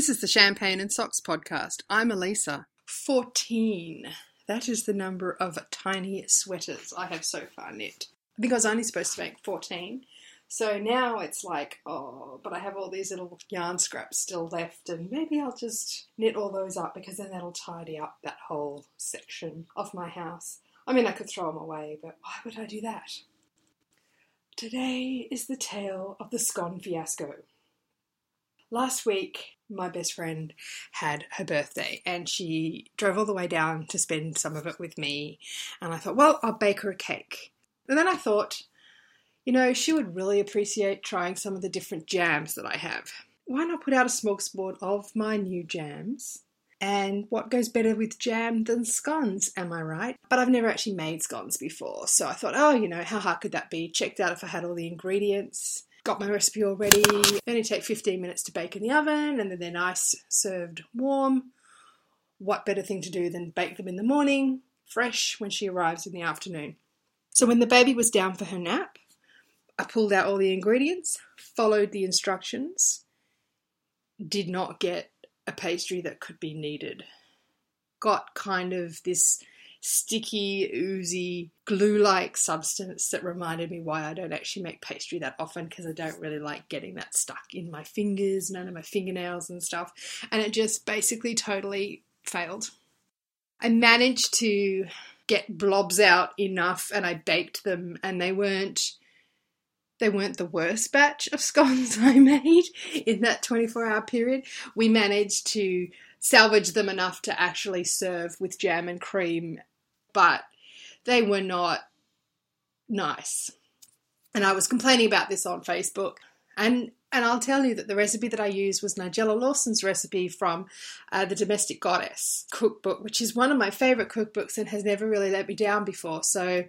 This is the Champagne and Socks podcast. I'm Alisa. 14. That is the number of tiny sweaters I have so far knit. I think I was only supposed to make 14. So now it's like, oh, but I have all these little yarn scraps still left, and maybe I'll just knit all those up because then that'll tidy up that whole section of my house. I mean, I could throw them away, but why would I do that? Today is the tale of the scone fiasco. Last week, my best friend had her birthday and she drove all the way down to spend some of it with me. And I thought, well, I'll bake her a cake. And then I thought, you know, she would really appreciate trying some of the different jams that I have. Why not put out a smorgasbord of my new jams? And what goes better with jam than scones, am I right? But I've never actually made scones before, so I thought, oh, you know, how hard could that be? Checked out if I had all the ingredients, got my recipe all ready. They only take 15 minutes to bake in the oven, and then they're nice served warm. What better thing to do than bake them in the morning, fresh, when she arrives in the afternoon? So when the baby was down for her nap, I pulled out all the ingredients, followed the instructions, did not get a pastry that could be kneaded. Got kind of this sticky, oozy, glue like substance that reminded me why I don't actually make pastry that often because I don't really like getting that stuck in my fingers, none of my fingernails and stuff. And it just basically totally failed. I managed to get blobs out enough and I baked them and they weren't they weren't the worst batch of scones I made in that 24 hour period. We managed to salvage them enough to actually serve with jam and cream, but they were not nice. And I was complaining about this on Facebook. And and I'll tell you that the recipe that I used was Nigella Lawson's recipe from uh, the Domestic Goddess cookbook, which is one of my favorite cookbooks and has never really let me down before. So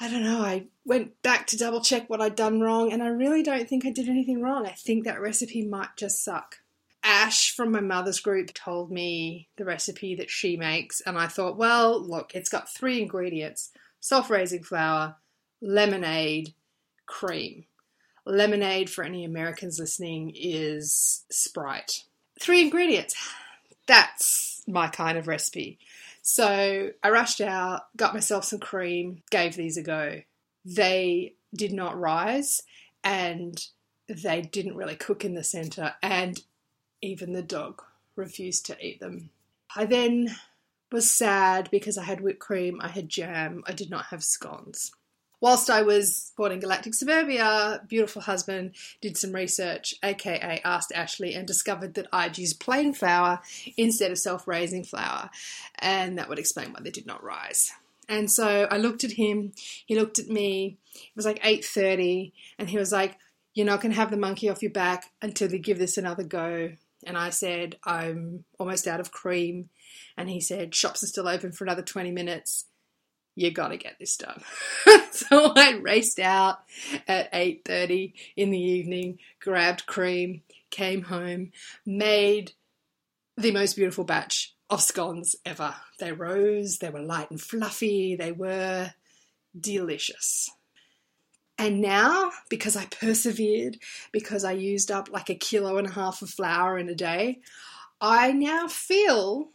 I don't know, I went back to double check what I'd done wrong, and I really don't think I did anything wrong. I think that recipe might just suck. Ash from my mother's group told me the recipe that she makes, and I thought, well, look, it's got three ingredients self raising flour, lemonade, cream. Lemonade, for any Americans listening, is Sprite. Three ingredients. That's my kind of recipe. So I rushed out, got myself some cream, gave these a go. They did not rise and they didn't really cook in the centre, and even the dog refused to eat them. I then was sad because I had whipped cream, I had jam, I did not have scones whilst I was supporting Galactic Suburbia, beautiful husband did some research, aka asked Ashley, and discovered that I'd used plain flour instead of self raising flour, and that would explain why they did not rise. And so I looked at him, he looked at me, it was like 8.30, and he was like, you're not going to have the monkey off your back until you give this another go. And I said, I'm almost out of cream. And he said, shops are still open for another 20 minutes you got to get this done. so I raced out at 8:30 in the evening, grabbed cream, came home, made the most beautiful batch of scones ever. They rose, they were light and fluffy, they were delicious. And now, because I persevered, because I used up like a kilo and a half of flour in a day, I now feel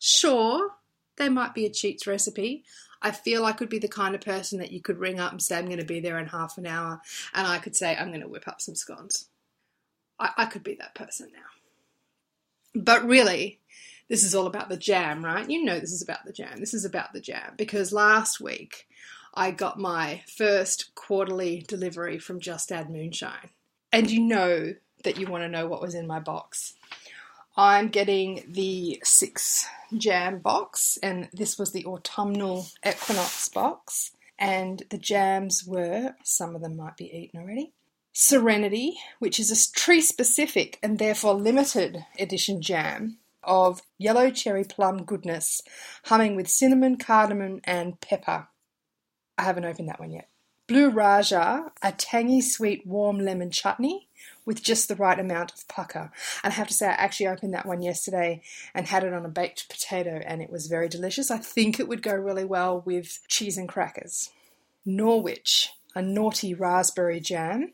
sure they might be a cheats recipe. I feel I could be the kind of person that you could ring up and say, I'm going to be there in half an hour, and I could say, I'm going to whip up some scones. I, I could be that person now. But really, this is all about the jam, right? You know, this is about the jam. This is about the jam because last week I got my first quarterly delivery from Just Add Moonshine. And you know that you want to know what was in my box. I'm getting the six jam box, and this was the autumnal equinox box. And the jams were, some of them might be eaten already. Serenity, which is a tree specific and therefore limited edition jam of yellow cherry plum goodness, humming with cinnamon, cardamom, and pepper. I haven't opened that one yet. Blue Raja, a tangy, sweet, warm lemon chutney with just the right amount of pucker. And I have to say, I actually opened that one yesterday and had it on a baked potato, and it was very delicious. I think it would go really well with cheese and crackers. Norwich, a naughty raspberry jam,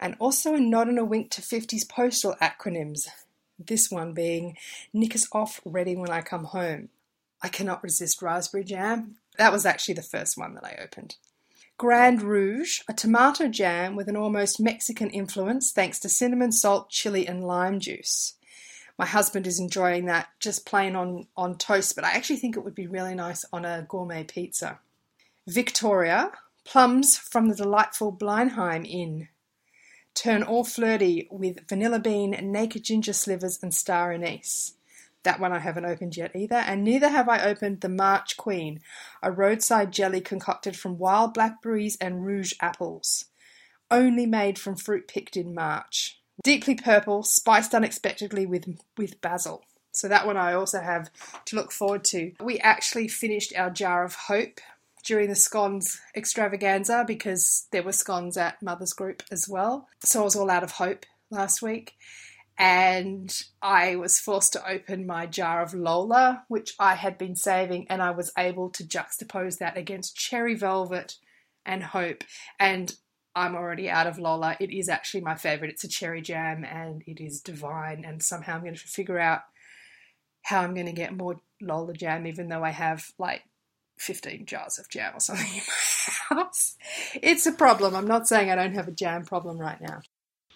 and also a nod and a wink to 50s postal acronyms. This one being Nick is off, ready when I come home. I cannot resist raspberry jam. That was actually the first one that I opened. Grand Rouge, a tomato jam with an almost Mexican influence thanks to cinnamon, salt, chili, and lime juice. My husband is enjoying that just plain on, on toast, but I actually think it would be really nice on a gourmet pizza. Victoria, plums from the delightful Blindheim Inn. Turn all flirty with vanilla bean, naked ginger slivers, and star anise. That one I haven't opened yet either, and neither have I opened the March Queen, a roadside jelly concocted from wild blackberries and rouge apples. Only made from fruit picked in March. Deeply purple, spiced unexpectedly with, with basil. So that one I also have to look forward to. We actually finished our jar of hope during the scones extravaganza because there were scones at Mother's Group as well. So I was all out of hope last week and I was forced to open my jar of Lola, which I had been saving, and I was able to juxtapose that against Cherry Velvet and Hope. And I'm already out of Lola. It is actually my favorite. It's a cherry jam and it is divine. And somehow I'm going to figure out how I'm going to get more Lola jam, even though I have like 15 jars of jam or something in my house. It's a problem. I'm not saying I don't have a jam problem right now.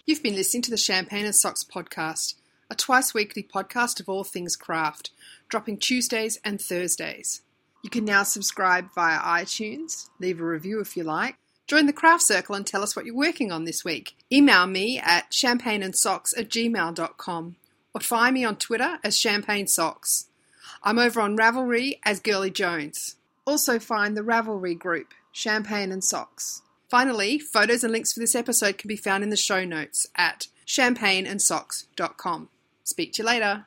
You've been listening to the Champagne and Socks podcast, a twice weekly podcast of all things craft, dropping Tuesdays and Thursdays. You can now subscribe via iTunes, leave a review if you like, join the craft circle and tell us what you're working on this week. Email me at champagneandsocks at gmail.com or find me on Twitter as Champagne Socks. I'm over on Ravelry as Girly Jones. Also find the Ravelry group, Champagne and Socks. Finally, photos and links for this episode can be found in the show notes at champagneandsocks.com. Speak to you later.